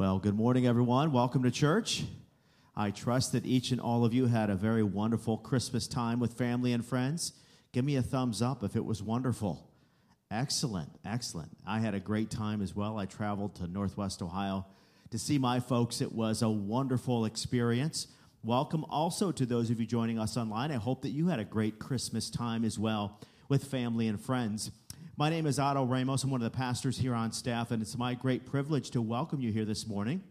Well, good morning, everyone. Welcome to church. I trust that each and all of you had a very wonderful Christmas time with family and friends. Give me a thumbs up if it was wonderful. Excellent, excellent. I had a great time as well. I traveled to Northwest Ohio to see my folks. It was a wonderful experience. Welcome also to those of you joining us online. I hope that you had a great Christmas time as well with family and friends. My name is Otto Ramos. I'm one of the pastors here on staff, and it's my great privilege to welcome you here this morning.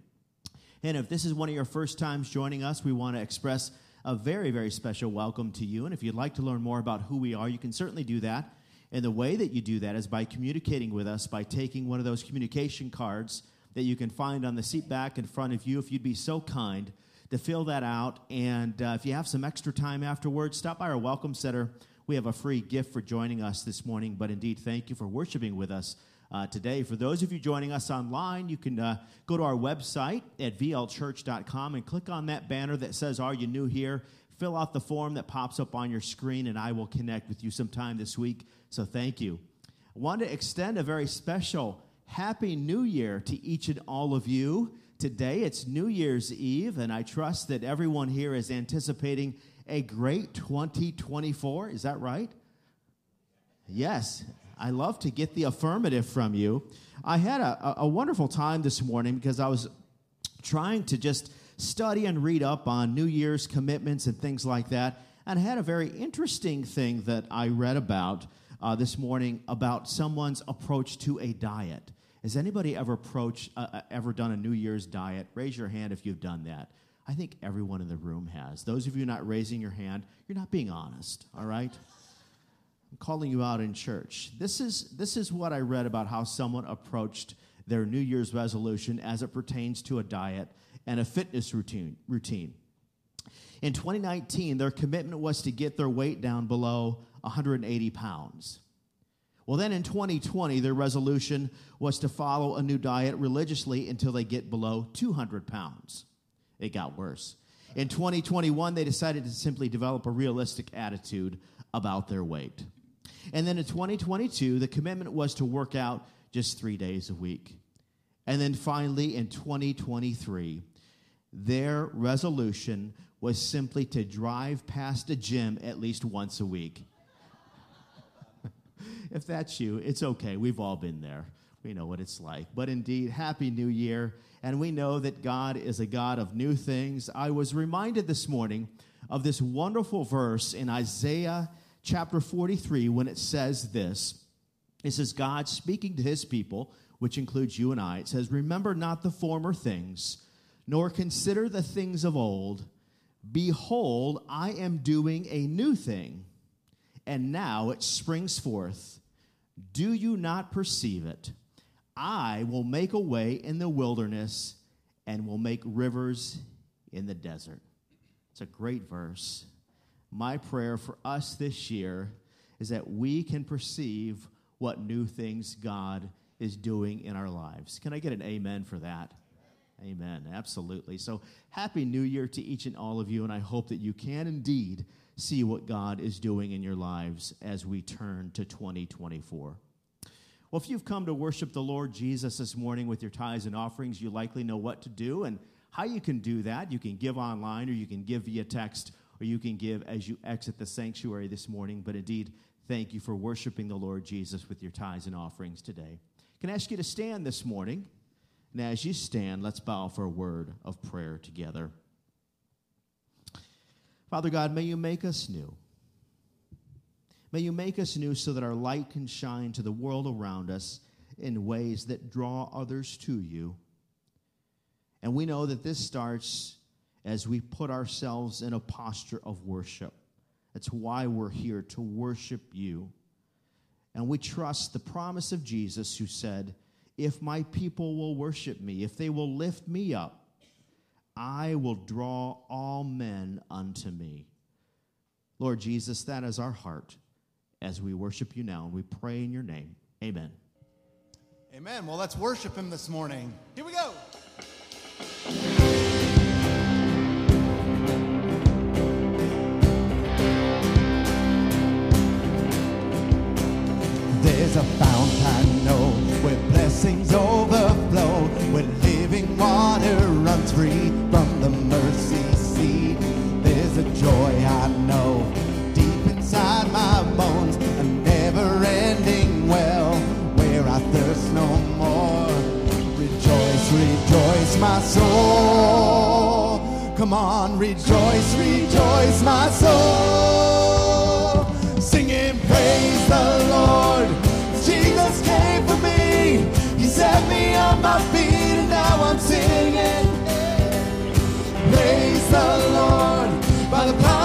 And if this is one of your first times joining us, we want to express a very, very special welcome to you. And if you'd like to learn more about who we are, you can certainly do that. And the way that you do that is by communicating with us, by taking one of those communication cards that you can find on the seat back in front of you. If you'd be so kind to fill that out. And uh, if you have some extra time afterwards, stop by our Welcome Center we have a free gift for joining us this morning, but indeed, thank you for worshiping with us uh, today. For those of you joining us online, you can uh, go to our website at vlchurch.com and click on that banner that says, Are you new here? Fill out the form that pops up on your screen, and I will connect with you sometime this week. So thank you. I want to extend a very special Happy New Year to each and all of you. Today it's New Year's Eve, and I trust that everyone here is anticipating a great 2024. Is that right? Yes. I love to get the affirmative from you. I had a, a wonderful time this morning because I was trying to just study and read up on New Year's commitments and things like that. And I had a very interesting thing that I read about uh, this morning about someone's approach to a diet. Has anybody ever approached, uh, uh ever done a New Year's diet? Raise your hand if you've done that. I think everyone in the room has. Those of you not raising your hand, you're not being honest, all right? I'm calling you out in church. This is, this is what I read about how someone approached their New Year's resolution as it pertains to a diet and a fitness routine. routine. In 2019, their commitment was to get their weight down below 180 pounds. Well, then in 2020, their resolution was to follow a new diet religiously until they get below 200 pounds it got worse. In 2021, they decided to simply develop a realistic attitude about their weight. And then in 2022, the commitment was to work out just three days a week. And then finally, in 2023, their resolution was simply to drive past a gym at least once a week. if that's you, it's okay. We've all been there. We know what it's like. But indeed, Happy New Year. And we know that God is a God of new things. I was reminded this morning of this wonderful verse in Isaiah chapter 43 when it says this. It says, God speaking to his people, which includes you and I, it says, Remember not the former things, nor consider the things of old. Behold, I am doing a new thing, and now it springs forth. Do you not perceive it? I will make a way in the wilderness and will make rivers in the desert. It's a great verse. My prayer for us this year is that we can perceive what new things God is doing in our lives. Can I get an amen for that? Amen. Absolutely. So, happy new year to each and all of you, and I hope that you can indeed see what God is doing in your lives as we turn to 2024. Well, if you've come to worship the Lord Jesus this morning with your tithes and offerings, you likely know what to do and how you can do that. You can give online, or you can give via text, or you can give as you exit the sanctuary this morning. But indeed, thank you for worshiping the Lord Jesus with your tithes and offerings today. Can I ask you to stand this morning? And as you stand, let's bow for a word of prayer together. Father God, may you make us new. May you make us new so that our light can shine to the world around us in ways that draw others to you. And we know that this starts as we put ourselves in a posture of worship. That's why we're here to worship you. And we trust the promise of Jesus, who said, If my people will worship me, if they will lift me up, I will draw all men unto me. Lord Jesus, that is our heart as we worship you now. And we pray in your name. Amen. Amen. Well, let's worship him this morning. Here we go. There's a fountain I know where blessings overflow, where living water Thank Come on, rejoice, rejoice, my soul. Sing and praise the Lord. Jesus came for me. He set me on my feet, and now I'm singing. Praise the Lord by the power.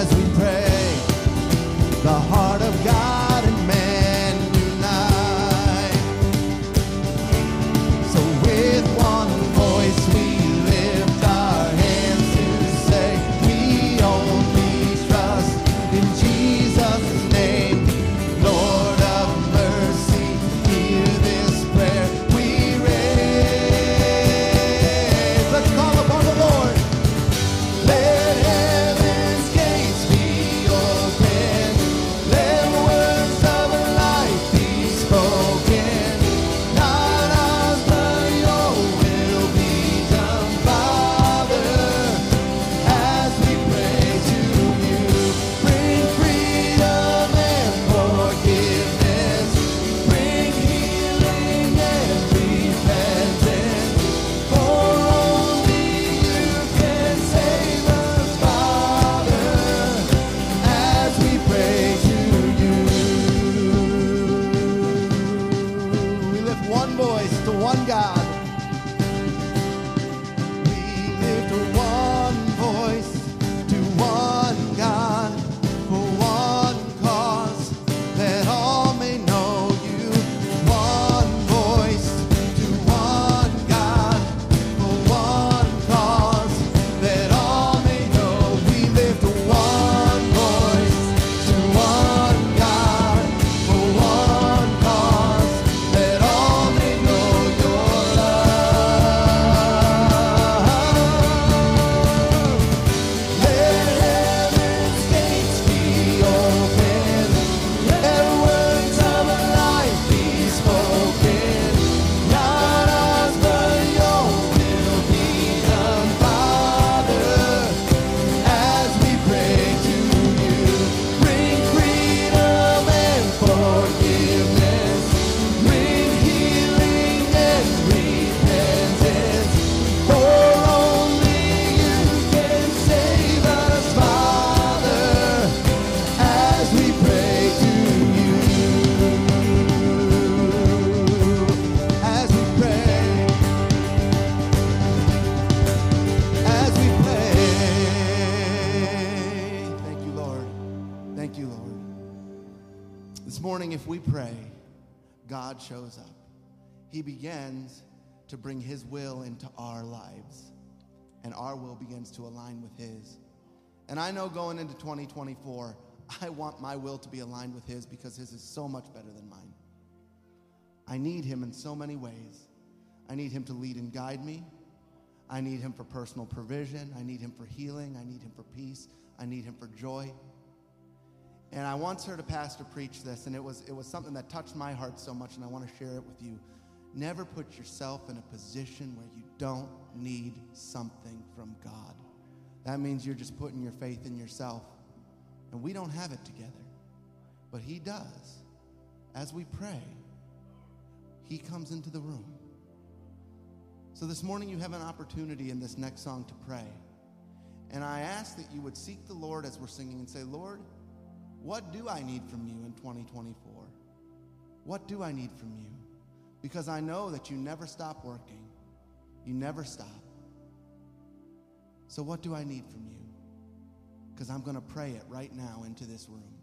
as we pray. Shows up. He begins to bring His will into our lives, and our will begins to align with His. And I know going into 2024, I want my will to be aligned with His because His is so much better than mine. I need Him in so many ways. I need Him to lead and guide me. I need Him for personal provision. I need Him for healing. I need Him for peace. I need Him for joy. And I once heard a pastor preach this, and it was, it was something that touched my heart so much, and I want to share it with you. Never put yourself in a position where you don't need something from God. That means you're just putting your faith in yourself. And we don't have it together. But He does. As we pray, He comes into the room. So this morning, you have an opportunity in this next song to pray. And I ask that you would seek the Lord as we're singing and say, Lord, what do I need from you in 2024? What do I need from you? Because I know that you never stop working, you never stop. So, what do I need from you? Because I'm going to pray it right now into this room.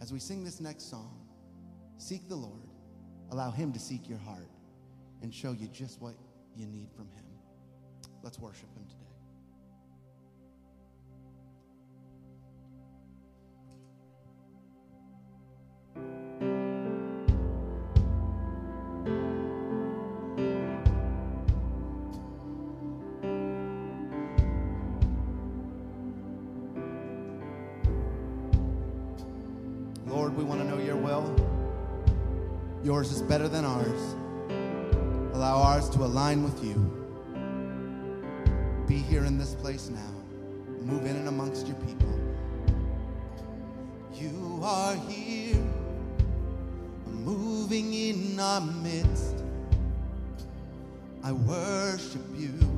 As we sing this next song, seek the Lord, allow Him to seek your heart, and show you just what you need from Him. Let's worship Him Lord, we want to know your will. Yours is better than ours. Allow ours to align with you. Be here in this place now. Move in and amongst your people. You are here, moving in our midst. I worship you.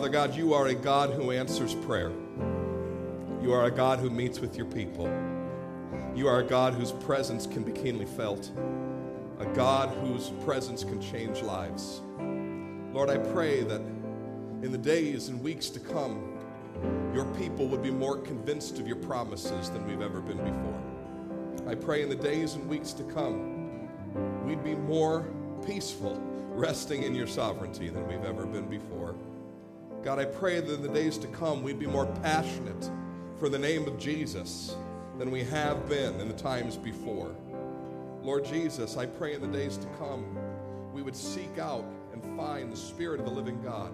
Father God, you are a God who answers prayer. You are a God who meets with your people. You are a God whose presence can be keenly felt, a God whose presence can change lives. Lord, I pray that in the days and weeks to come, your people would be more convinced of your promises than we've ever been before. I pray in the days and weeks to come, we'd be more peaceful, resting in your sovereignty than we've ever been before. God, I pray that in the days to come, we'd be more passionate for the name of Jesus than we have been in the times before. Lord Jesus, I pray in the days to come, we would seek out and find the Spirit of the living God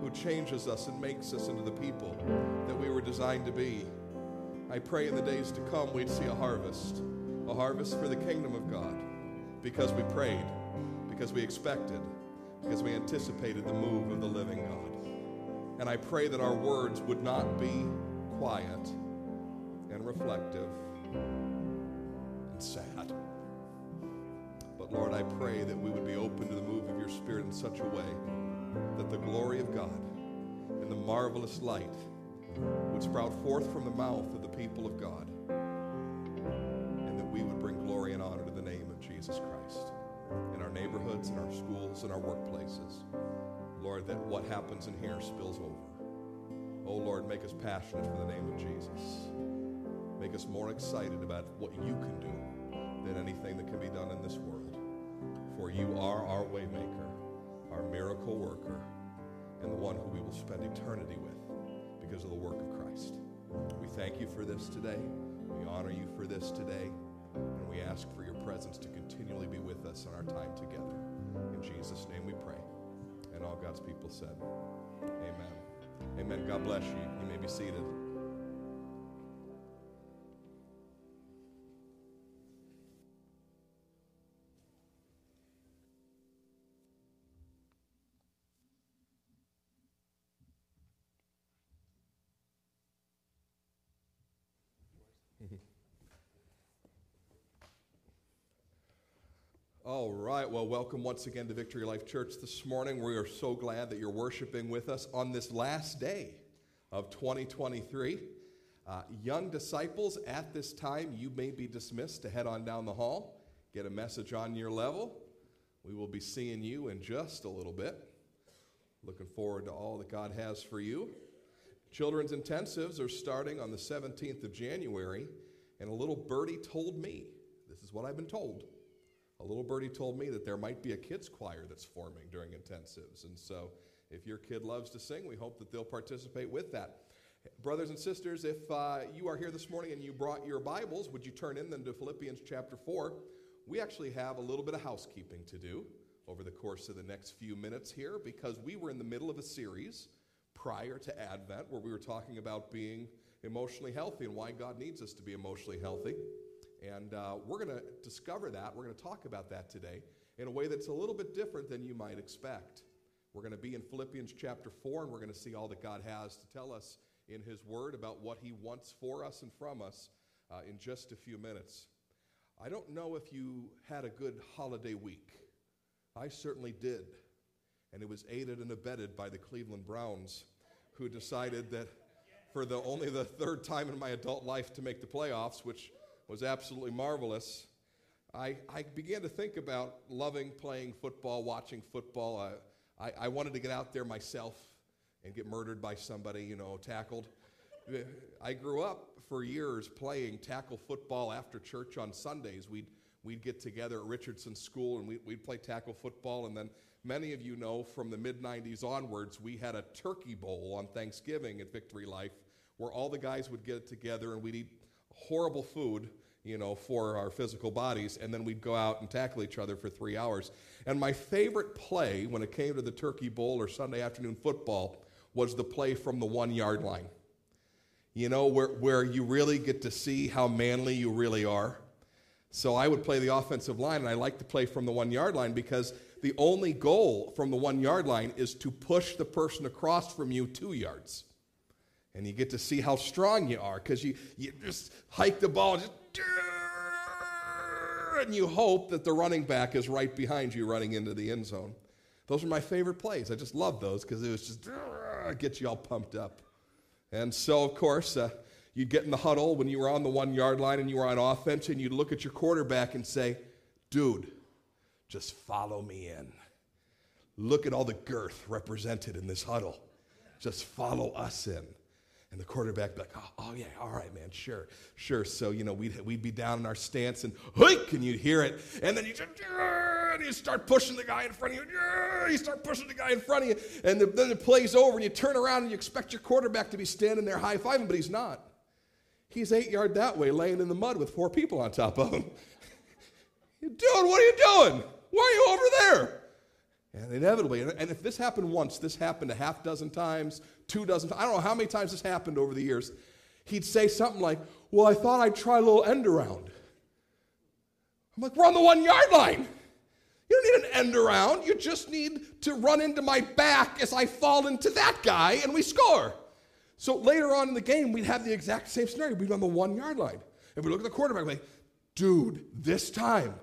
who changes us and makes us into the people that we were designed to be. I pray in the days to come, we'd see a harvest, a harvest for the kingdom of God because we prayed, because we expected, because we anticipated the move of the living God. And I pray that our words would not be quiet and reflective and sad. But Lord, I pray that we would be open to the move of your Spirit in such a way that the glory of God and the marvelous light would sprout forth from the mouth of the people of God, and that we would bring glory and honor to the name of Jesus Christ in our neighborhoods, in our schools, in our workplaces. Lord, that what happens in here spills over. Oh Lord, make us passionate for the name of Jesus. Make us more excited about what you can do than anything that can be done in this world. For you are our waymaker, our miracle worker, and the one who we will spend eternity with because of the work of Christ. We thank you for this today. We honor you for this today. And we ask for your presence to continually be with us in our time together. All God's people said, Amen. Amen. God bless you. You may be seated. All right. Well, welcome once again to Victory Life Church this morning. We are so glad that you're worshiping with us on this last day of 2023. Uh, young disciples, at this time, you may be dismissed to head on down the hall, get a message on your level. We will be seeing you in just a little bit. Looking forward to all that God has for you. Children's intensives are starting on the 17th of January, and a little birdie told me this is what I've been told a little birdie told me that there might be a kids choir that's forming during intensives. And so if your kid loves to sing, we hope that they'll participate with that. Brothers and sisters, if uh, you are here this morning and you brought your Bibles, would you turn in then to Philippians chapter 4? We actually have a little bit of housekeeping to do over the course of the next few minutes here because we were in the middle of a series prior to Advent where we were talking about being emotionally healthy and why God needs us to be emotionally healthy. And uh, we're going to discover that. We're going to talk about that today in a way that's a little bit different than you might expect. We're going to be in Philippians chapter 4, and we're going to see all that God has to tell us in His Word about what He wants for us and from us uh, in just a few minutes. I don't know if you had a good holiday week. I certainly did. And it was aided and abetted by the Cleveland Browns, who decided that for the only the third time in my adult life to make the playoffs, which was absolutely marvelous. I, I began to think about loving playing football, watching football. I, I, I wanted to get out there myself and get murdered by somebody, you know, tackled. I grew up for years playing tackle football after church on Sundays. We'd, we'd get together at Richardson School and we, we'd play tackle football. And then many of you know from the mid 90s onwards, we had a turkey bowl on Thanksgiving at Victory Life where all the guys would get together and we'd eat horrible food, you know, for our physical bodies, and then we'd go out and tackle each other for three hours. And my favorite play when it came to the Turkey Bowl or Sunday afternoon football was the play from the one yard line. You know, where, where you really get to see how manly you really are. So I would play the offensive line, and I like to play from the one yard line because the only goal from the one yard line is to push the person across from you two yards and you get to see how strong you are because you, you just hike the ball just and you hope that the running back is right behind you running into the end zone. Those are my favorite plays. I just love those because it was just get you all pumped up. And so of course uh, you'd get in the huddle when you were on the one yard line and you were on offense and you'd look at your quarterback and say dude just follow me in. Look at all the girth represented in this huddle. Just follow us in and the quarterback be like, oh, oh, yeah, all right, man, sure, sure. So, you know, we'd, we'd be down in our stance and hoik, and you'd hear it. And then you just, and you start pushing the guy in front of you. You start pushing the guy in front of you. And the, then the play's over, and you turn around and you expect your quarterback to be standing there high fiving, but he's not. He's eight yard that way, laying in the mud with four people on top of him. Dude, what are you doing? Why are you over there? And inevitably, and if this happened once, this happened a half dozen times, two dozen times. I don't know how many times this happened over the years. He'd say something like, Well, I thought I'd try a little end around. I'm like, We're on the one yard line. You don't need an end around. You just need to run into my back as I fall into that guy and we score. So later on in the game, we'd have the exact same scenario. We'd be on the one yard line. And we look at the quarterback, like, dude, this time,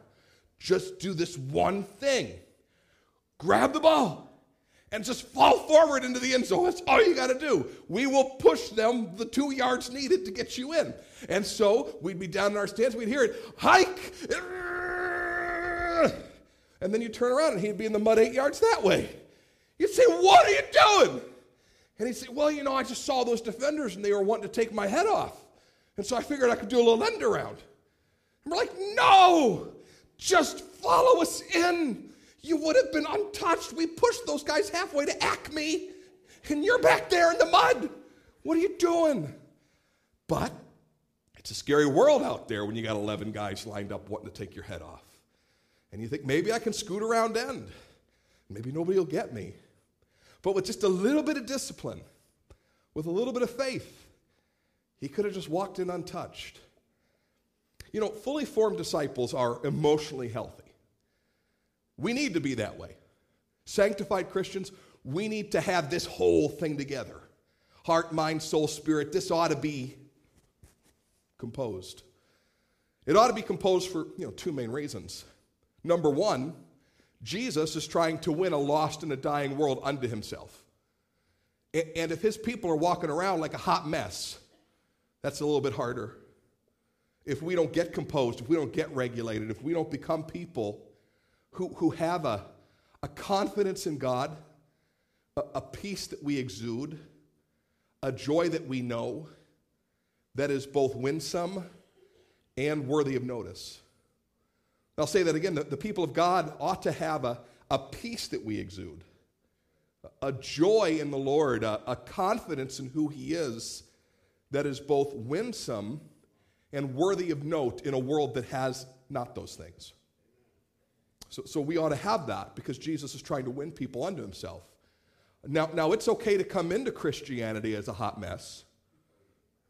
just do this one thing grab the ball and just fall forward into the end zone. That's all you got to do. We will push them the two yards needed to get you in. And so we'd be down in our stands, we'd hear it, hike. And then you turn around and he'd be in the mud eight yards that way. You'd say, What are you doing? And he'd say, Well, you know, I just saw those defenders and they were wanting to take my head off. And so I figured I could do a little end around. And we're like, No, just follow us in. You would have been untouched. We pushed those guys halfway to Acme, and you're back there in the mud. What are you doing? But it's a scary world out there when you got 11 guys lined up wanting to take your head off. And you think, maybe I can scoot around end. Maybe nobody will get me. But with just a little bit of discipline, with a little bit of faith, he could have just walked in untouched. You know, fully formed disciples are emotionally healthy. We need to be that way. Sanctified Christians, we need to have this whole thing together heart, mind, soul, spirit. This ought to be composed. It ought to be composed for you know, two main reasons. Number one, Jesus is trying to win a lost and a dying world unto himself. And if his people are walking around like a hot mess, that's a little bit harder. If we don't get composed, if we don't get regulated, if we don't become people who, who have a, a confidence in God, a, a peace that we exude, a joy that we know that is both winsome and worthy of notice. I'll say that again the, the people of God ought to have a, a peace that we exude, a joy in the Lord, a, a confidence in who He is that is both winsome and worthy of note in a world that has not those things. So, so we ought to have that because Jesus is trying to win people unto himself. Now, now, it's okay to come into Christianity as a hot mess.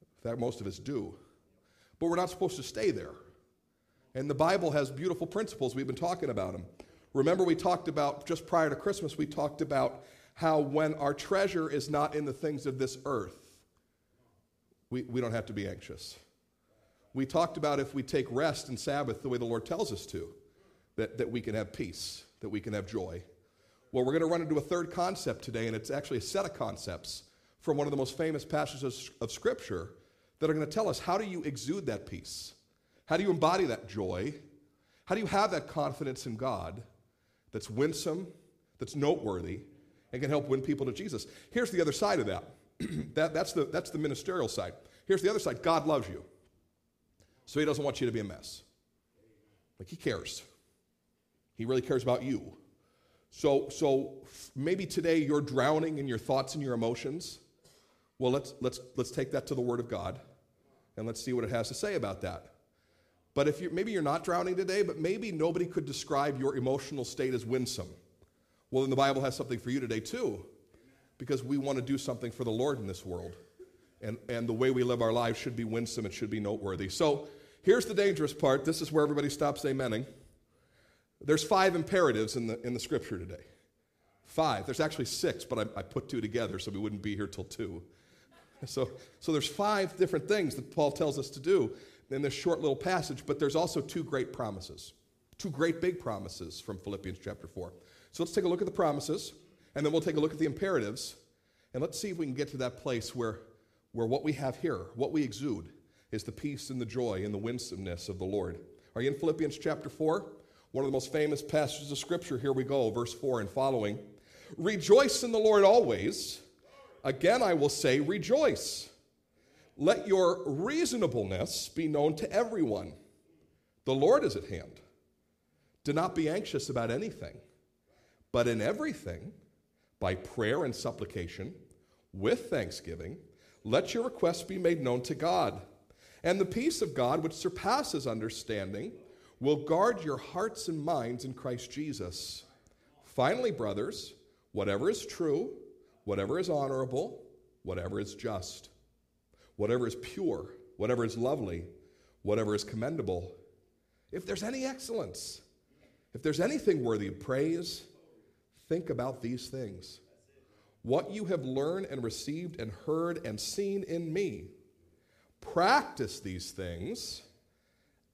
In fact, most of us do. But we're not supposed to stay there. And the Bible has beautiful principles. We've been talking about them. Remember, we talked about, just prior to Christmas, we talked about how when our treasure is not in the things of this earth, we, we don't have to be anxious. We talked about if we take rest and Sabbath the way the Lord tells us to, that, that we can have peace, that we can have joy. Well, we're going to run into a third concept today, and it's actually a set of concepts from one of the most famous passages of Scripture that are going to tell us how do you exude that peace? How do you embody that joy? How do you have that confidence in God that's winsome, that's noteworthy, and can help win people to Jesus? Here's the other side of that. that that's, the, that's the ministerial side. Here's the other side God loves you, so He doesn't want you to be a mess. Like, He cares. He really cares about you. So, so maybe today you're drowning in your thoughts and your emotions. Well, let's, let's, let's take that to the Word of God and let's see what it has to say about that. But if you maybe you're not drowning today, but maybe nobody could describe your emotional state as winsome. Well, then the Bible has something for you today too, because we want to do something for the Lord in this world. And, and the way we live our lives should be winsome, it should be noteworthy. So here's the dangerous part. This is where everybody stops amening. There's five imperatives in the, in the scripture today. Five. There's actually six, but I, I put two together so we wouldn't be here till two. So, so there's five different things that Paul tells us to do in this short little passage, but there's also two great promises. Two great big promises from Philippians chapter 4. So let's take a look at the promises, and then we'll take a look at the imperatives, and let's see if we can get to that place where, where what we have here, what we exude, is the peace and the joy and the winsomeness of the Lord. Are you in Philippians chapter 4? One of the most famous passages of Scripture. Here we go, verse 4 and following. Rejoice in the Lord always. Again, I will say, rejoice. Let your reasonableness be known to everyone. The Lord is at hand. Do not be anxious about anything, but in everything, by prayer and supplication, with thanksgiving, let your requests be made known to God. And the peace of God, which surpasses understanding, will guard your hearts and minds in Christ Jesus. Finally, brothers, whatever is true, whatever is honorable, whatever is just whatever is pure, whatever is lovely, whatever is commendable, if there's any excellence, if there's anything worthy of praise, think about these things. What you have learned and received and heard and seen in me, practice these things,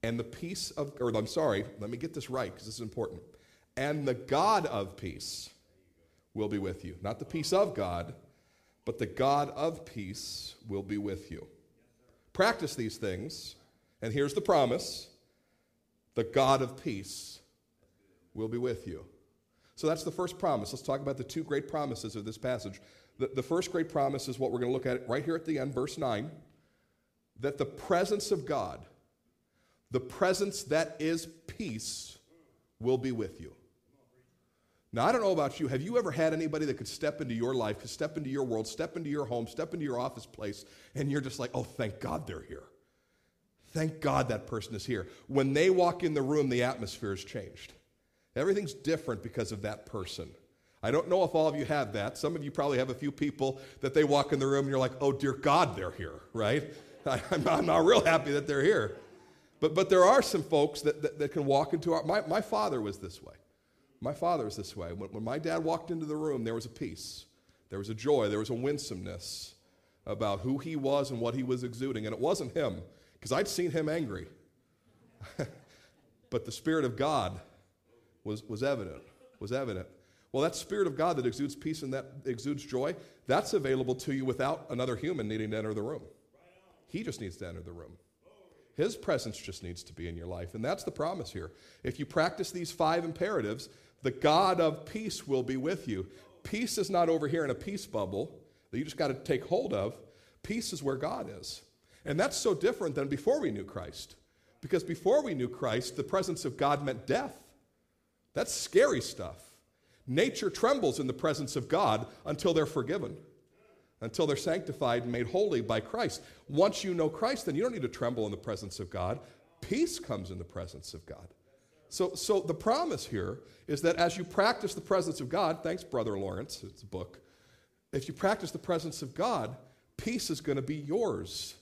and the peace of, or I'm sorry, let me get this right because this is important. And the God of peace will be with you. Not the peace of God, but the God of peace will be with you. Practice these things, and here's the promise the God of peace will be with you. So that's the first promise. Let's talk about the two great promises of this passage. The, the first great promise is what we're going to look at right here at the end, verse 9 that the presence of God, the presence that is peace, will be with you. Now, I don't know about you. Have you ever had anybody that could step into your life, could step into your world, step into your home, step into your office place, and you're just like, oh, thank God they're here. Thank God that person is here. When they walk in the room, the atmosphere has changed. Everything's different because of that person. I don't know if all of you have that. Some of you probably have a few people that they walk in the room and you're like, oh, dear God, they're here, right? I, am not, I'm not real happy that they're here. But, but there are some folks that, that, that can walk into our. My, my father was this way. My father was this way. When, when my dad walked into the room, there was a peace, there was a joy, there was a winsomeness about who he was and what he was exuding. And it wasn't him, because I'd seen him angry. but the Spirit of God was, was evident, was evident. Well, that Spirit of God that exudes peace and that exudes joy, that's available to you without another human needing to enter the room. He just needs to enter the room. His presence just needs to be in your life. And that's the promise here. If you practice these five imperatives, the God of peace will be with you. Peace is not over here in a peace bubble that you just got to take hold of. Peace is where God is. And that's so different than before we knew Christ. Because before we knew Christ, the presence of God meant death. That's scary stuff. Nature trembles in the presence of God until they're forgiven, until they're sanctified and made holy by Christ. Once you know Christ, then you don't need to tremble in the presence of God. Peace comes in the presence of God. So, so the promise here is that as you practice the presence of God, thanks, Brother Lawrence, it's a book. If you practice the presence of God, peace is going to be yours.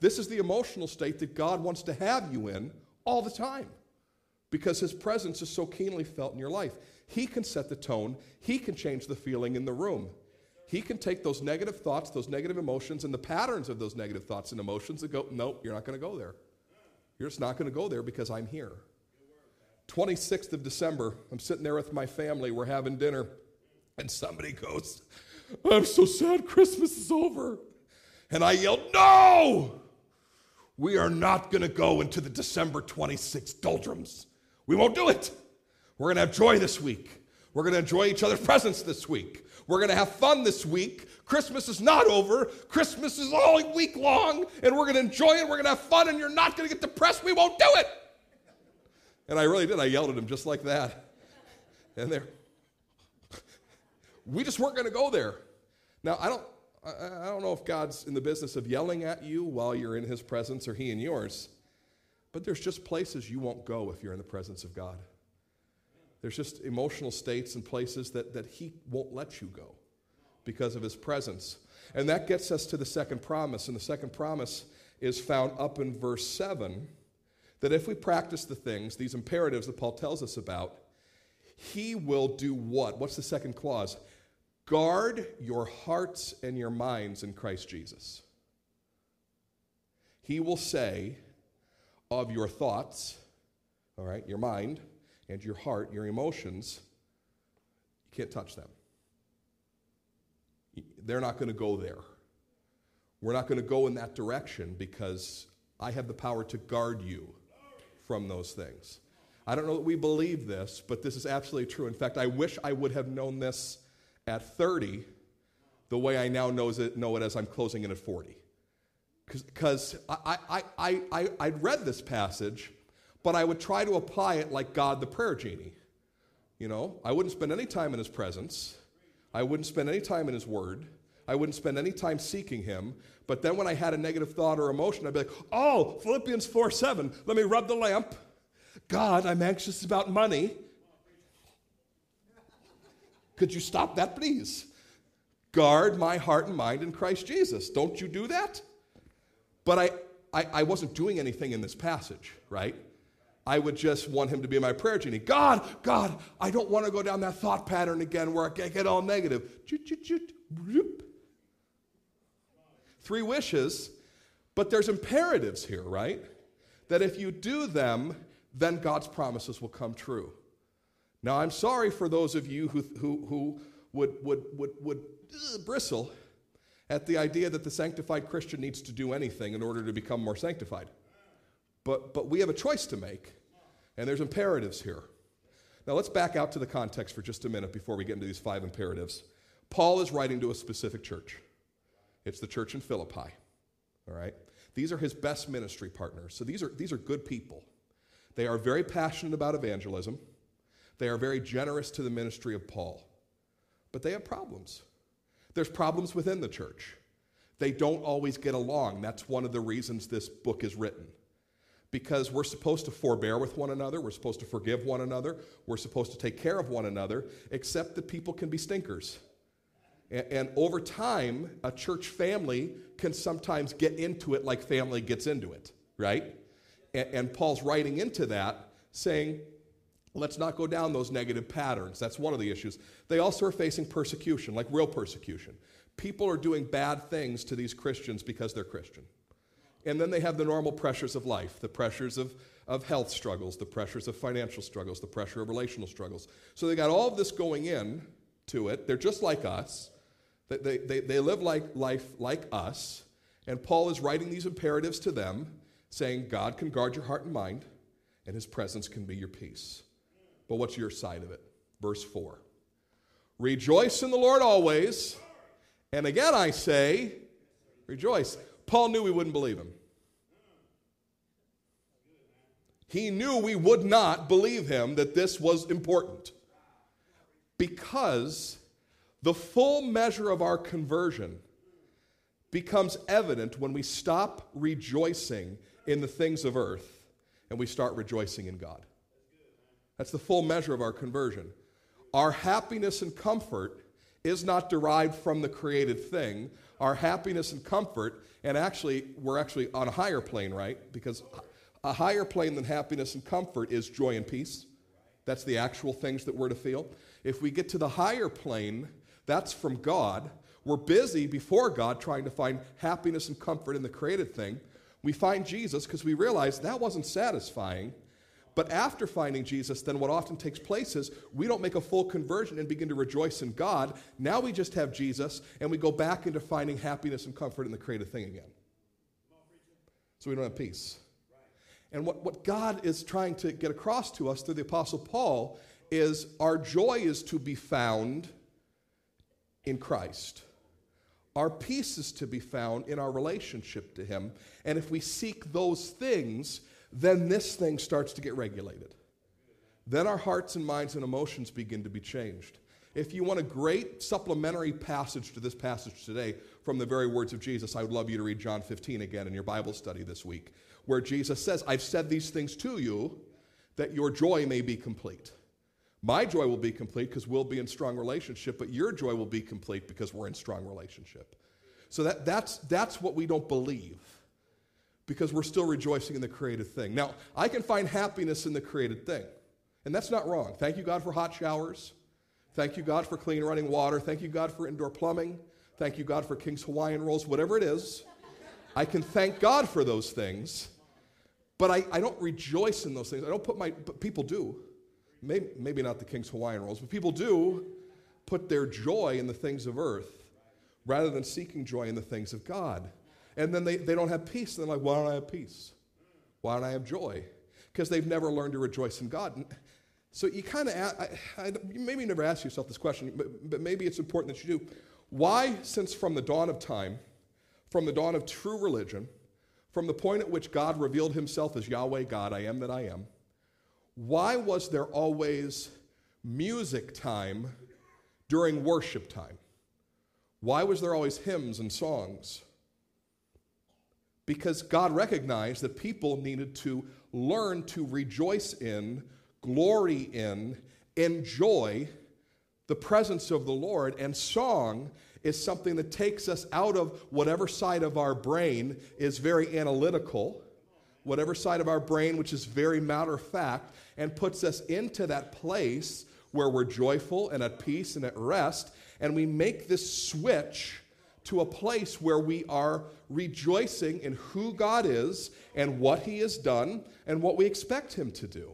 This is the emotional state that God wants to have you in all the time because his presence is so keenly felt in your life. He can set the tone, he can change the feeling in the room. He can take those negative thoughts, those negative emotions, and the patterns of those negative thoughts and emotions and go, no, you're not going to go there. You're just not going to go there because I'm here. 26th of December, I'm sitting there with my family, we're having dinner, and somebody goes, I'm so sad Christmas is over. And I yelled, No! we are not going to go into the December 26th doldrums. We won't do it. We're going to have joy this week. We're going to enjoy each other's presence this week. We're going to have fun this week. Christmas is not over. Christmas is all week long, and we're going to enjoy it. We're going to have fun, and you're not going to get depressed. We won't do it. And I really did. I yelled at him just like that. And there, we just weren't going to go there. Now, I don't, I, don't know if God's in the business of yelling at you while you're in his presence or he in yours, but there's just places you won't go if you're in the presence of God. There's just emotional states and places that, that he won't let you go because of his presence. And that gets us to the second promise. And the second promise is found up in verse 7 that if we practice the things, these imperatives that Paul tells us about, he will do what? What's the second clause? Guard your hearts and your minds in Christ Jesus. He will say of your thoughts, all right, your mind and your heart, your emotions, you can't touch them. They're not going to go there. We're not going to go in that direction because I have the power to guard you from those things. I don't know that we believe this, but this is absolutely true. In fact, I wish I would have known this at 30 the way I now knows it, know it as I'm closing in at 40. Because I, I, I, I, I'd read this passage, but I would try to apply it like God the prayer genie. You know, I wouldn't spend any time in his presence. I wouldn't spend any time in his word. I wouldn't spend any time seeking him. But then when I had a negative thought or emotion, I'd be like, oh, Philippians 4 7, let me rub the lamp. God, I'm anxious about money. Could you stop that, please? Guard my heart and mind in Christ Jesus. Don't you do that? But I, I, I wasn't doing anything in this passage, right? I would just want him to be my prayer genie. God, God, I don't want to go down that thought pattern again where I get all negative. Three wishes, but there's imperatives here, right? That if you do them, then God's promises will come true. Now, I'm sorry for those of you who, who, who would, would, would, would uh, bristle at the idea that the sanctified Christian needs to do anything in order to become more sanctified. But, but we have a choice to make, and there's imperatives here. Now, let's back out to the context for just a minute before we get into these five imperatives. Paul is writing to a specific church, it's the church in Philippi. All right? These are his best ministry partners. So these are, these are good people. They are very passionate about evangelism. They are very generous to the ministry of Paul. But they have problems. There's problems within the church. They don't always get along. That's one of the reasons this book is written. Because we're supposed to forbear with one another, we're supposed to forgive one another, we're supposed to take care of one another, except that people can be stinkers. And, and over time, a church family can sometimes get into it like family gets into it, right? And, and Paul's writing into that, saying, let's not go down those negative patterns. That's one of the issues. They also are facing persecution, like real persecution. People are doing bad things to these Christians because they're Christian. And then they have the normal pressures of life the pressures of, of health struggles, the pressures of financial struggles, the pressure of relational struggles. So they got all of this going in to it. They're just like us. They, they, they live like life like us. And Paul is writing these imperatives to them, saying, God can guard your heart and mind, and his presence can be your peace. But what's your side of it? Verse 4 Rejoice in the Lord always. And again I say, rejoice. Paul knew we wouldn't believe him. He knew we would not believe him that this was important. Because the full measure of our conversion becomes evident when we stop rejoicing in the things of earth and we start rejoicing in God. That's the full measure of our conversion. Our happiness and comfort is not derived from the created thing. Our happiness and comfort, and actually, we're actually on a higher plane, right? Because a higher plane than happiness and comfort is joy and peace. That's the actual things that we're to feel. If we get to the higher plane, that's from God. We're busy before God trying to find happiness and comfort in the created thing. We find Jesus because we realize that wasn't satisfying. But after finding Jesus, then what often takes place is we don't make a full conversion and begin to rejoice in God. Now we just have Jesus and we go back into finding happiness and comfort in the created thing again. So we don't have peace. And what, what God is trying to get across to us through the Apostle Paul is our joy is to be found in Christ. Our peace is to be found in our relationship to Him. And if we seek those things, then this thing starts to get regulated. Then our hearts and minds and emotions begin to be changed. If you want a great supplementary passage to this passage today from the very words of Jesus, I would love you to read John 15 again in your Bible study this week, where Jesus says, I've said these things to you that your joy may be complete. My joy will be complete because we'll be in strong relationship, but your joy will be complete because we're in strong relationship. So that, that's, that's what we don't believe because we're still rejoicing in the created thing. Now, I can find happiness in the created thing, and that's not wrong. Thank you, God, for hot showers. Thank you, God, for clean running water. Thank you, God, for indoor plumbing. Thank you, God, for King's Hawaiian rolls, whatever it is. I can thank God for those things, but I, I don't rejoice in those things. I don't put my, but people do. Maybe, maybe not the King's Hawaiian rolls, but people do put their joy in the things of earth rather than seeking joy in the things of God. And then they, they don't have peace. And they're like, why don't I have peace? Why don't I have joy? Because they've never learned to rejoice in God. And so you kind of, maybe you never ask yourself this question, but, but maybe it's important that you do. Why, since from the dawn of time, from the dawn of true religion, from the point at which God revealed himself as Yahweh God, I am that I am, why was there always music time during worship time? Why was there always hymns and songs? Because God recognized that people needed to learn to rejoice in, glory in, enjoy the presence of the Lord. And song is something that takes us out of whatever side of our brain is very analytical, whatever side of our brain which is very matter of fact, and puts us into that place where we're joyful and at peace and at rest. And we make this switch to a place where we are rejoicing in who God is and what He has done and what we expect Him to do.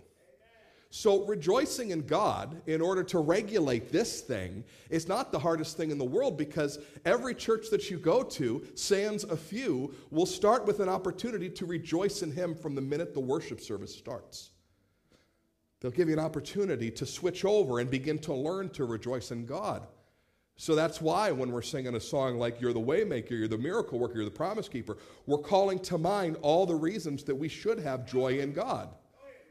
So, rejoicing in God in order to regulate this thing is not the hardest thing in the world because every church that you go to, sans a few, will start with an opportunity to rejoice in Him from the minute the worship service starts. They'll give you an opportunity to switch over and begin to learn to rejoice in God. So that's why when we're singing a song like You're the Waymaker, You're the Miracle Worker, You're the Promise Keeper, we're calling to mind all the reasons that we should have joy in God.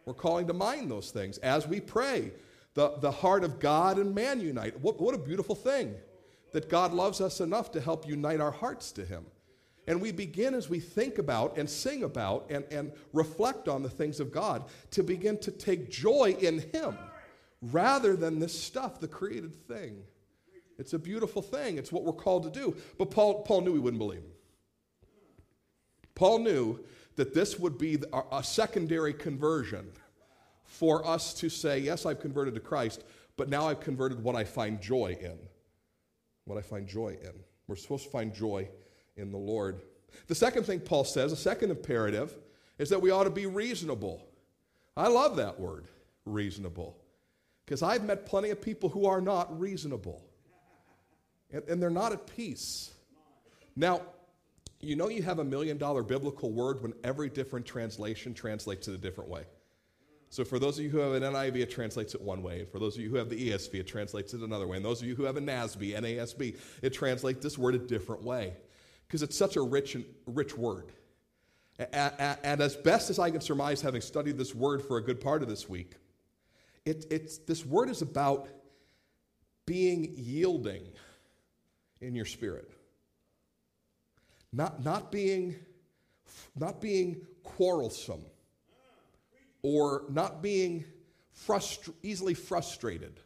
We're calling to mind those things as we pray. The, the heart of God and man unite. What, what a beautiful thing that God loves us enough to help unite our hearts to Him. And we begin as we think about and sing about and, and reflect on the things of God to begin to take joy in Him rather than this stuff, the created thing. It's a beautiful thing. It's what we're called to do. But Paul, Paul knew he wouldn't believe him. Paul knew that this would be a, secondary conversion for us to say, Yes, I've converted to Christ, but now I've converted what I find joy in. What I find joy in. We're supposed to find joy in the Lord. The second thing Paul says, a second imperative, is that we ought to be reasonable. I love that word, reasonable, because I've met plenty of people who are not reasonable, and, and they're not at peace. Now, you know you have a million dollar biblical word when every different translation translates it a different way. So for those of you who have an NIV, it translates it one way. And for those of you who have the ESV, it translates it another way. And those of you who have a NASB, NASB, it translates this word a different way. Because it's such a rich and rich word. And as best as I can surmise, having studied this word for a good part of this week, it, it's, this word is about being yielding in your spirit. Not, not, being, not being quarrelsome or not being easily frustrated.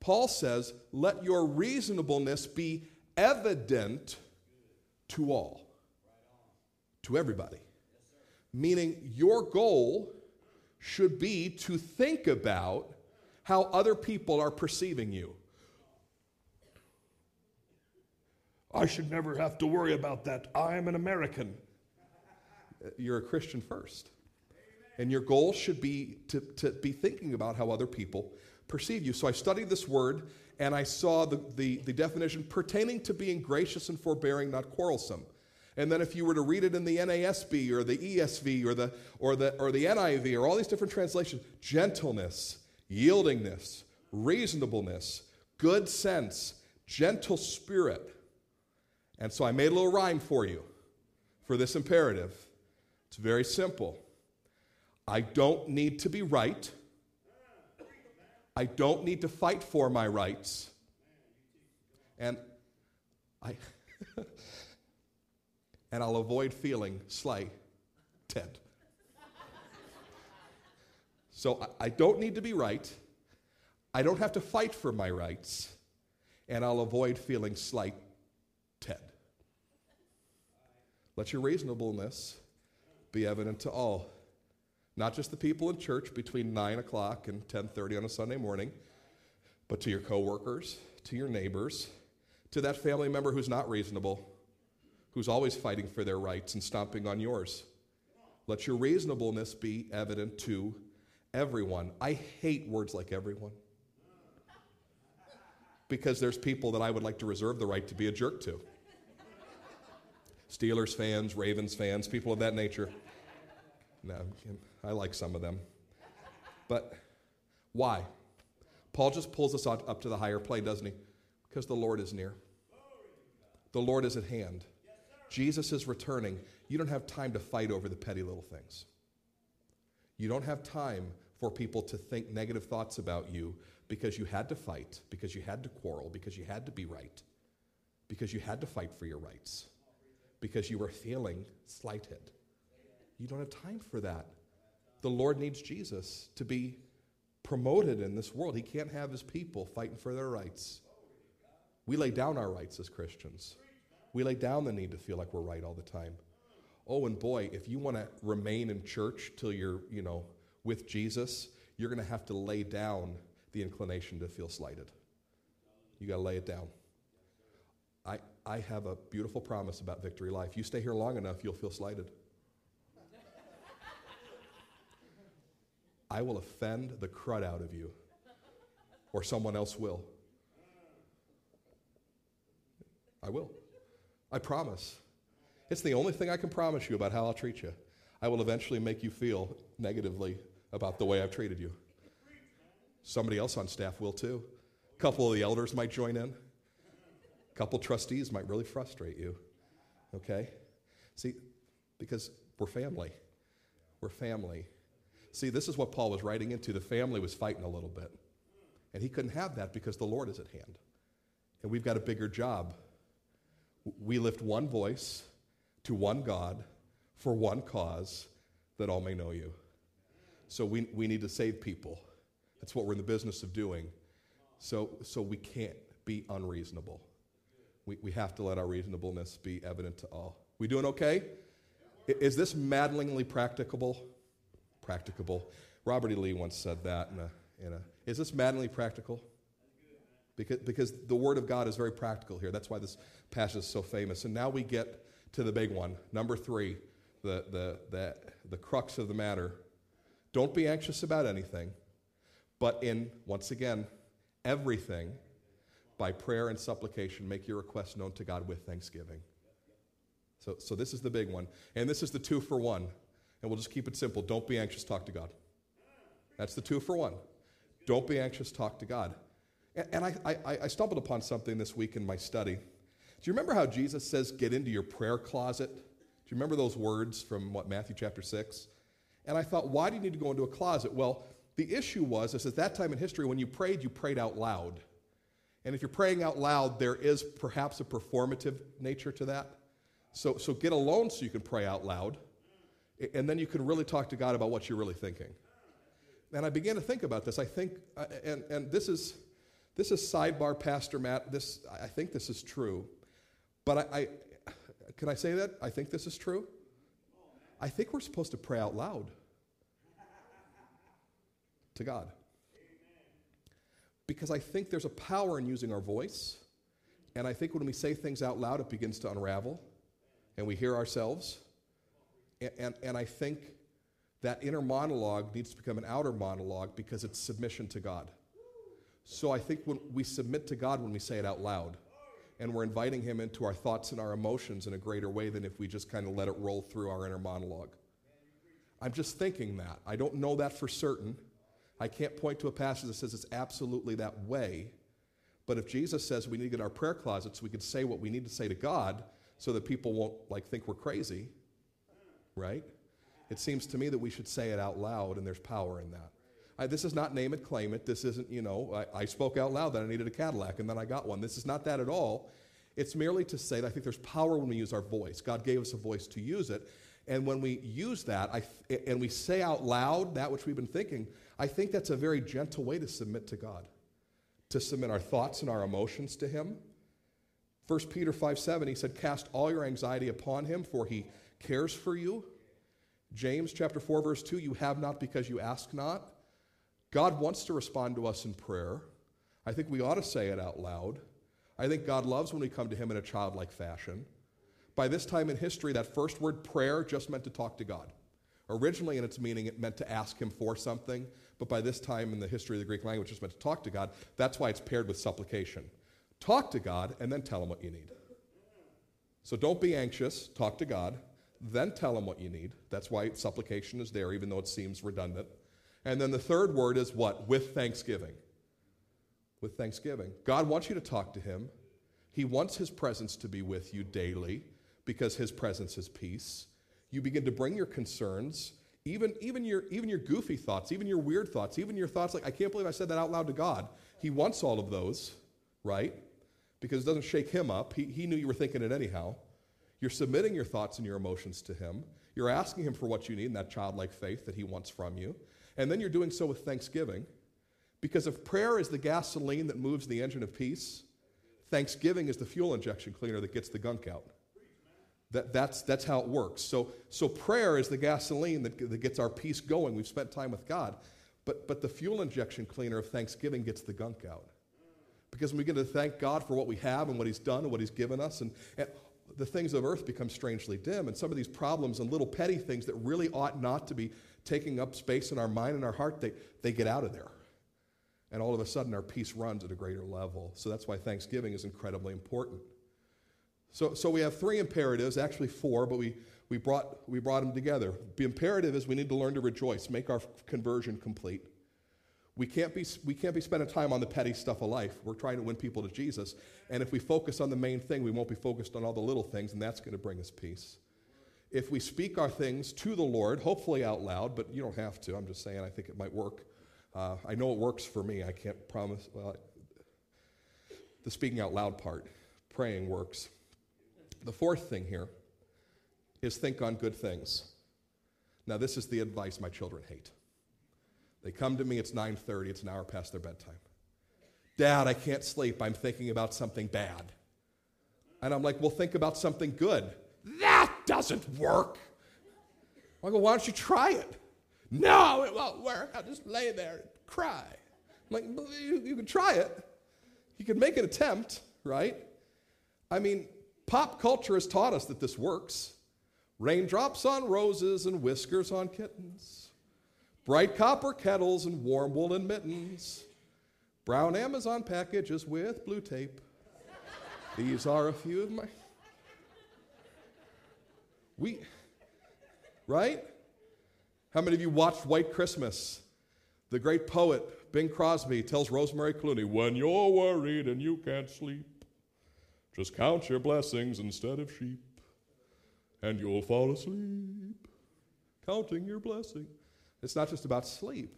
Paul says, let your reasonableness be evident to all, to everybody. Meaning, your goal should be to think about how other people are perceiving you. I should never have to worry about that. I'm an American. You're a Christian first. And your goal should be to, to be thinking about how other people perceive you. So I studied this word and I saw the, the, the definition pertaining to being gracious and forbearing, not quarrelsome. And then if you were to read it in the NASB or the ESV or the, or the, or the NIV or all these different translations, gentleness, yieldingness, reasonableness, good sense, gentle spirit. And so I made a little rhyme for you for this imperative. It's very simple. I don't need to be right. I don't need to fight for my rights. And I and I'll avoid feeling slighted. So I, I don't need to be right. I don't have to fight for my rights. And I'll avoid feeling slighted. Let your reasonableness be evident to all. Not just the people in church between 9 o'clock and 10.30 on a sunday morning but to your coworkers to your neighbors to that family member who's not reasonable who's always fighting for their rights and stomping on yours. Let your reasonableness be evident to everyone. I hate words like everyone. Because there's people that i would like to reserve the right to be a jerk to steelers fans ravens fans people of that nature no I like some of them. But why? Paul just pulls us up to the higher plane, doesn't he? Because the Lord is near. The Lord is at hand. Jesus is returning. You don't have time to fight over the petty little things. You don't have time for people to think negative thoughts about you because you had to fight, because you had to quarrel, because you had to be right, because you had to fight for your rights, because you were feeling slighted. You don't have time for that. The Lord needs Jesus to be promoted in this world. He can't have his people fighting for their rights. We lay down our rights as Christians. We lay down the need to feel like we're right all the time. Oh, and boy, if you want to remain in church till you're, you know, with Jesus, you're going to have to lay down the inclination to feel slighted. You got to lay it down. I, have a beautiful promise about Victory Life. You stay here long enough, you'll feel slighted. I will offend the crud out of you, or someone else will. I will. I promise. It's the only thing I can promise you about how I'll treat you. I will eventually make you feel negatively about the way I've treated you. Somebody else on staff will too. A couple of the elders might join in. Couple trustees might really frustrate you. Okay? See, because we're family. We're family. See, this is what Paul was writing into. The family was fighting a little bit. And he couldn't have that because the Lord is at hand. And we've got a bigger job. We lift one voice to one God for one cause that all may know you. So we, we need to save people. That's what we're in the business of doing. So, so we can't be unreasonable. We, we have to let our reasonableness be evident to all. We doing okay? Is this maddeningly practicable? Practicable. Robert E. Lee once said that in a, in a is this maddeningly practical? Because, because the Word of God is very practical here. That's why this passage is so famous. And now we get to the big one. Number three, the, the, the, the crux of the matter. Don't be anxious about anything, but in, once again, everything, by prayer and supplication, make your requests known to God with thanksgiving. So, so this is the big one. And this is the two for one. And we'll just keep it simple. Don't be anxious, talk to God. That's the two for one. Don't be anxious, talk to God. And, and I, I, I stumbled upon something this week in my study. Do you remember how Jesus says, get into your prayer closet? Do you remember those words from what, Matthew chapter 6? And I thought, why do you need to go into a closet? Well, the issue was, is at that time in history, when you prayed, you prayed out loud. And if you're praying out loud, there is perhaps a performative nature to that. So, so get alone so you can pray out loud, and then you can really talk to God about what you're really thinking. And I began to think about this. I think, uh, and, and this is this is sidebar, Pastor Matt. This I think this is true, but I, I can I say that I think this is true. I think we're supposed to pray out loud to God. Because I think there's a power in using our voice. And I think when we say things out loud, it begins to unravel and we hear ourselves. And, and, and, I think that inner monologue needs to become an outer monologue because it's submission to God. So I think when we submit to God when we say it out loud, and we're inviting Him into our thoughts and our emotions in a greater way than if we just kind of let it roll through our inner monologue. I'm just thinking that. I don't know that for certain. I can't point to a passage that says it's absolutely that way. But if Jesus says we need to get our prayer closets, we can say what we need to say to God, so that people won't like think we're crazy, right? It seems to me that we should say it out loud, and there's power in that. I, this is not name it, claim it. This isn't, you know, I, I spoke out loud that I needed a Cadillac, and then I got one. This is not that at all. It's merely to say that I think there's power when we use our voice. God gave us a voice to use it. And when we use that I, and we say out loud that which we've been thinking, I think that's a very gentle way to submit to God, to submit our thoughts and our emotions to Him 1 Peter 5 7, he said, Cast all your anxiety upon him, for he cares for you. James chapter 4, verse 2, you have not because you ask not. God wants to respond to us in prayer. I think we ought to say it out loud. I think God loves when we come to him in a childlike fashion. By this time in history, that first word prayer just meant to talk to God. Originally, in its meaning, it meant to ask him for something, but by this time in the history of the Greek language, it just meant to talk to God. That's why it's paired with supplication. Talk to God and then tell Him what you need. So don't be anxious, talk to God, then tell Him what you need. That's why supplication is there, even though it seems redundant. And then the third word is what? With thanksgiving. With thanksgiving. God wants you to talk to Him. He wants His presence to be with you daily because His presence is peace. You begin to bring your concerns, even, even, your, even your goofy thoughts, even your weird thoughts, even your thoughts like, I can't believe I said that out loud to God. He wants all of those, right? because it doesn't shake him up. He, he knew you were thinking it anyhow. You're submitting your thoughts and your emotions to him. You're asking him for what you need in that childlike faith that he wants from you. And then you're doing so with thanksgiving. Because if prayer is the gasoline that moves the engine of peace, thanksgiving is the fuel injection cleaner that gets the gunk out. That, that's, that's how it works. So, so prayer is the gasoline that, that gets our peace going. We've spent time with God. But, but the fuel injection cleaner of thanksgiving gets the gunk out. Because when we begin to thank God for what we have and what He's done and what He's given us, and, and the things of earth become strangely dim. And some of these problems and little petty things that really ought not to be taking up space in our mind and our heart, they, they get out of there. And all of a sudden, our peace runs at a greater level. So that's why Thanksgiving is incredibly important. So, so we have three imperatives, actually four, but we, we, brought, we brought them together. The imperative is we need to learn to rejoice, make our conversion complete. We can't, be, we can't be spending time on the petty stuff of life. We're trying to win people to Jesus. And if we focus on the main thing, we won't be focused on all the little things, and that's going to bring us peace. If we speak our things to the Lord, hopefully out loud, but you don't have to. I'm just saying, I think it might work. Uh, I know it works for me. I can't promise. Well, the speaking out loud part, praying works. The fourth thing here is think on good things. Now, this is the advice my children hate. They come to me, it's 9:30, it's an hour past their bedtime. Dad, I can't sleep. I'm thinking about something bad. And I'm like, well, think about something good. That doesn't work. I go, why don't you try it? No, it won't work. I'll just lay there and cry. I'm like, you, you can try it. You can make an attempt, right? I mean, pop culture has taught us that this works. Raindrops on roses and whiskers on kittens. Bright copper kettles and warm woolen mittens. Brown Amazon packages with blue tape. These are a few of my. We, right? How many of you watched White Christmas? The great poet Bing Crosby tells Rosemary Clooney, When you're worried and you can't sleep, just count your blessings instead of sheep, and you'll fall asleep. Counting your blessing. It's not just about sleep,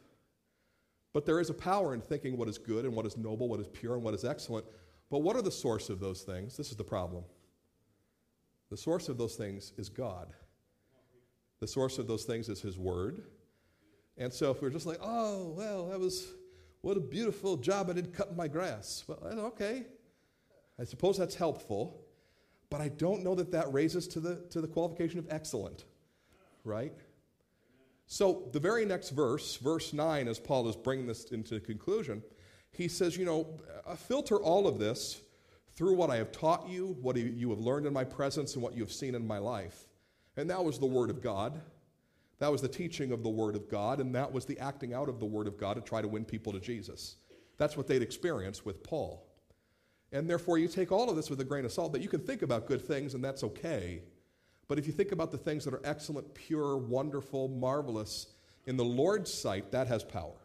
but there is a power in thinking what is good and what is noble, what is pure and what is excellent. But what are the source of those things? This is the problem. The source of those things is God. The source of those things is His Word. And so if we're just like, oh, well, that was, what a beautiful job I did cutting my grass. Well, okay. I suppose that's helpful, but I don't know that that raises to the, to the qualification of excellent, right? So the very next verse, verse 9, as Paul is bringing this into conclusion, he says, you know, uh, filter all of this through what I have taught you, what you have learned in my presence, and what you have seen in my life. And that was the Word of God. That was the teaching of the Word of God, and that was the acting out of the Word of God to try to win people to Jesus. That's what they'd experienced with Paul. And therefore, you take all of this with a grain of salt, that you can think about good things, and that's okay. But if you think about the things that are excellent, pure, wonderful, marvelous, in the Lord's sight, that has power.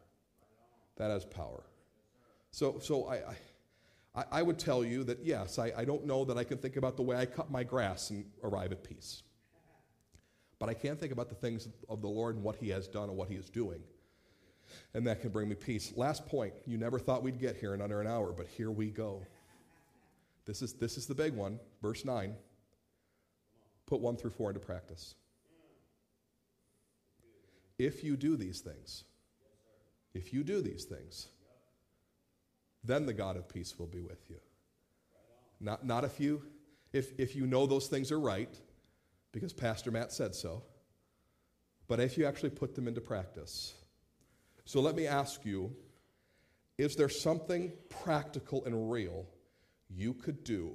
That has power. So, so I, I, I would tell you that yes, I, I don't know that I can think about the way I cut my grass and arrive at peace. But I can think about the things of the Lord and what He has done and what He is doing. And that can bring me peace. Last point. You never thought we'd get here in under an hour, but here we go. This is, this is the big one. Verse 9. Put 1 through 4 into practice. If you do these things, if you do these things, then the God of peace will be with you. Not, not if you if, if you know those things are right, because Pastor Matt said so, but if you actually put them into practice. So let me ask you is there something practical and real you could do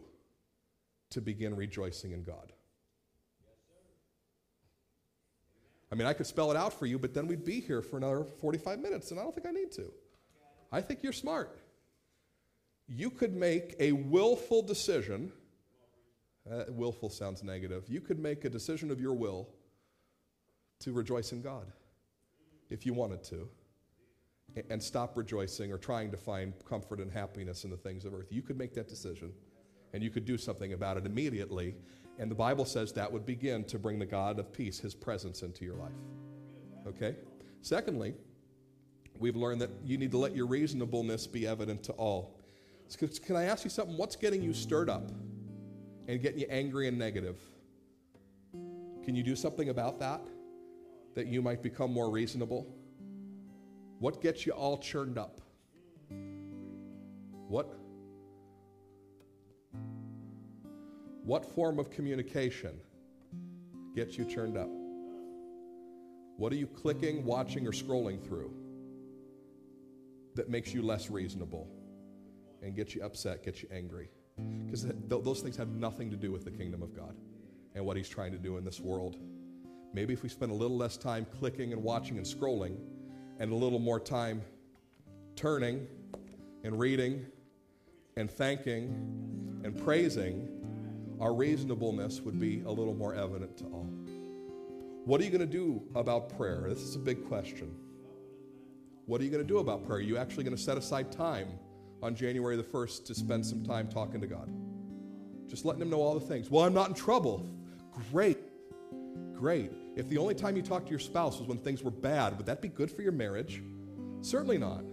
to begin rejoicing in God? I mean, I could spell it out for you, but then we'd be here for another 45 minutes, and I don't think I need to. I think you're smart. You could make a willful decision. Uh, willful sounds negative. You could make a decision of your will to rejoice in God if you wanted to and stop rejoicing or trying to find comfort and happiness in the things of earth. You could make that decision and you could do something about it immediately. And the Bible says that would begin to bring the God of peace, his presence into your life. Okay? Secondly, we've learned that you need to let your reasonableness be evident to all. Can I ask you something? What's getting you stirred up and getting you angry and negative? Can you do something about that? That you might become more reasonable? What gets you all churned up? What? What form of communication gets you churned up? What are you clicking, watching, or scrolling through that makes you less reasonable and gets you upset, gets you angry? Because th- those things have nothing to do with the kingdom of God and what He's trying to do in this world. Maybe if we spend a little less time clicking and watching and scrolling, and a little more time turning and reading and thanking and praising, our reasonableness would be a little more evident to all. What are you going to do about prayer? This is a big question. What are you going to do about prayer? Are you actually going to set aside time on January the 1st to spend some time talking to God? Just letting Him know all the things. Well, I'm not in trouble. Great. Great. If the only time you talk to your spouse was when things were bad, would that be good for your marriage? Certainly not.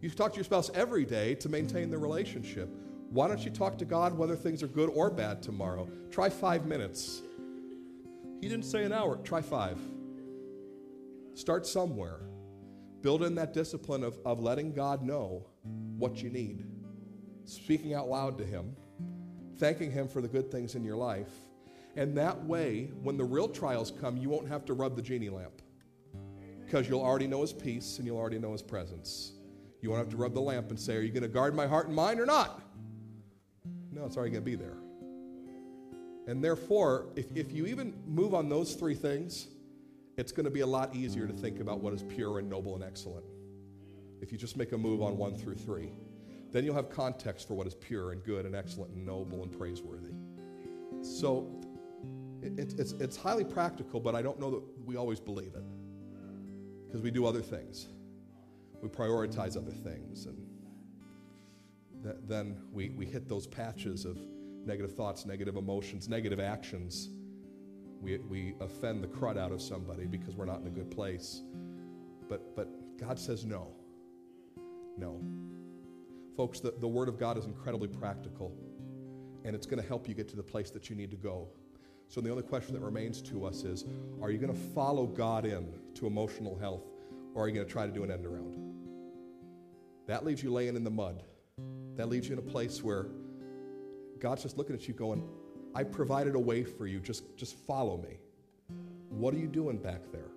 You talk to your spouse every day to maintain the relationship. Why don't you talk to God whether things are good or bad tomorrow? Try five minutes. He didn't say an hour, try five. Start somewhere. Build in that discipline of, of letting God know what you need, speaking out loud to Him, thanking Him for the good things in your life. And that way, when the real trials come, you won't have to rub the genie lamp because you'll already know His peace and you'll already know His presence. You won't have to rub the lamp and say, Are you going to guard my heart and mind or not? No, it's already going to be there. And therefore, if, if you even move on those three things, it's going to be a lot easier to think about what is pure and noble and excellent. If you just make a move on one through three, then you'll have context for what is pure and good and excellent and noble and praiseworthy. So it, it, it's, it's highly practical, but I don't know that we always believe it because we do other things. We prioritize other things, and th- then we, we hit those patches of negative thoughts, negative emotions, negative actions. We, we offend the crud out of somebody because we're not in a good place. But, but God says no. No. Folks, the, the Word of God is incredibly practical, and it's going to help you get to the place that you need to go. So the only question that remains to us is are you going to follow God in to emotional health, or are you going to try to do an end around? That leaves you laying in the mud. That leaves you in a place where God's just looking at you going, I provided a way for you. Just, just follow me. What are you doing back there?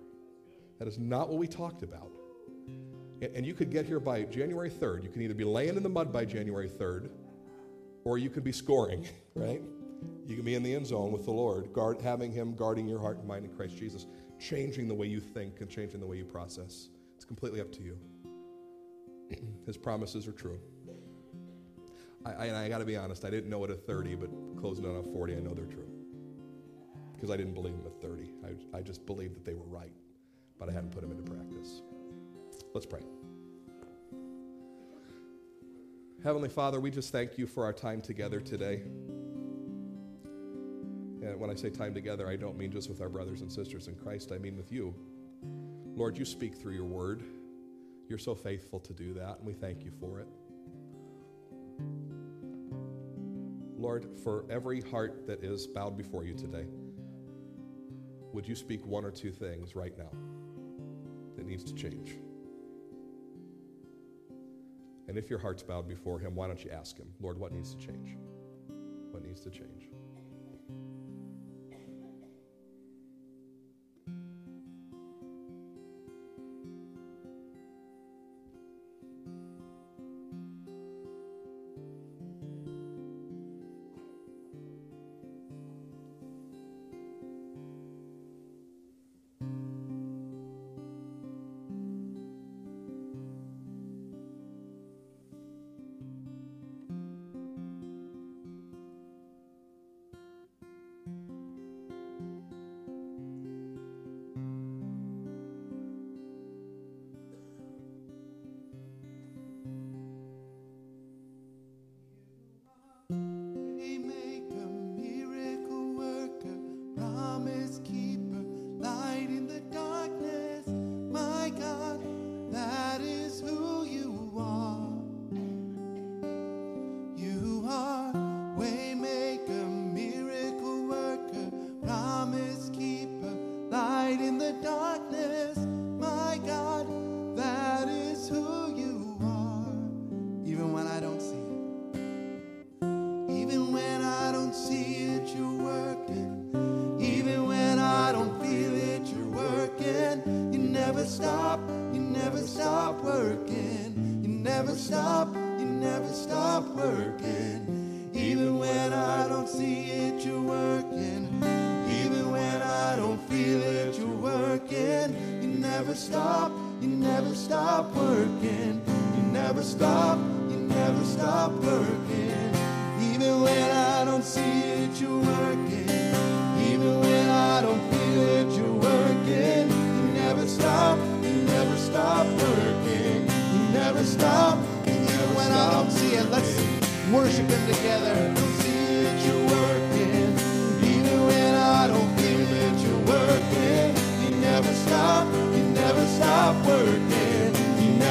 That is not what we talked about. And, you could get here by January 3rd. You can either be laying in the mud by January 3rd, or you could be scoring, right? You can be in the end zone with the Lord, guard, having Him guarding your heart and mind in Christ Jesus, changing the way you think and changing the way you process. It's completely up to you. His promises are true. I, I, I got to be honest, I didn't know it at 30, but closing on at 40, I know they're true. Because I didn't believe them at 30. I, I just believed that they were right, but I hadn't put them into practice. Let's pray. Heavenly Father, we just thank you for our time together today. And when I say time together, I don't mean just with our brothers and sisters in Christ, I mean with you. Lord, you speak through your word. You're so faithful to do that, and we thank you for it. Lord, for every heart that is bowed before you today, would you speak one or two things right now that needs to change? And if your heart's bowed before him, why don't you ask him, Lord, what needs to change? What needs to change?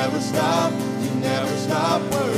Never stop, you never stop working.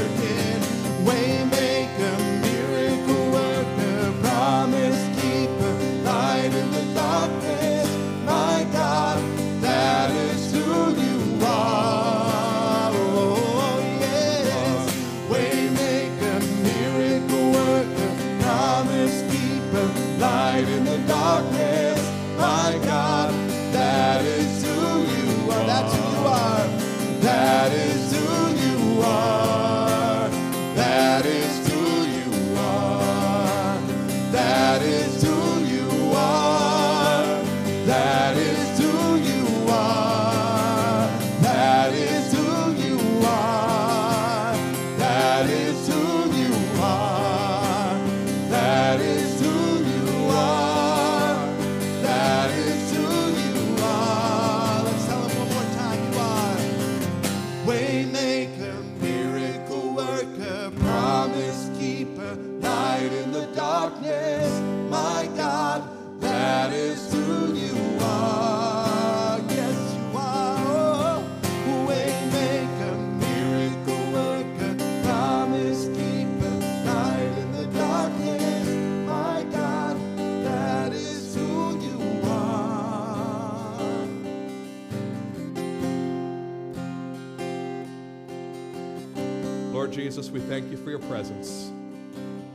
Your presence.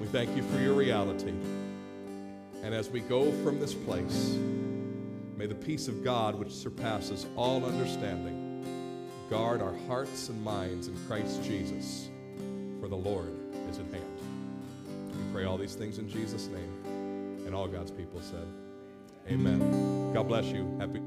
We thank you for your reality. And as we go from this place, may the peace of God, which surpasses all understanding, guard our hearts and minds in Christ Jesus, for the Lord is at hand. We pray all these things in Jesus' name. And all God's people said, Amen. God bless you. Happy.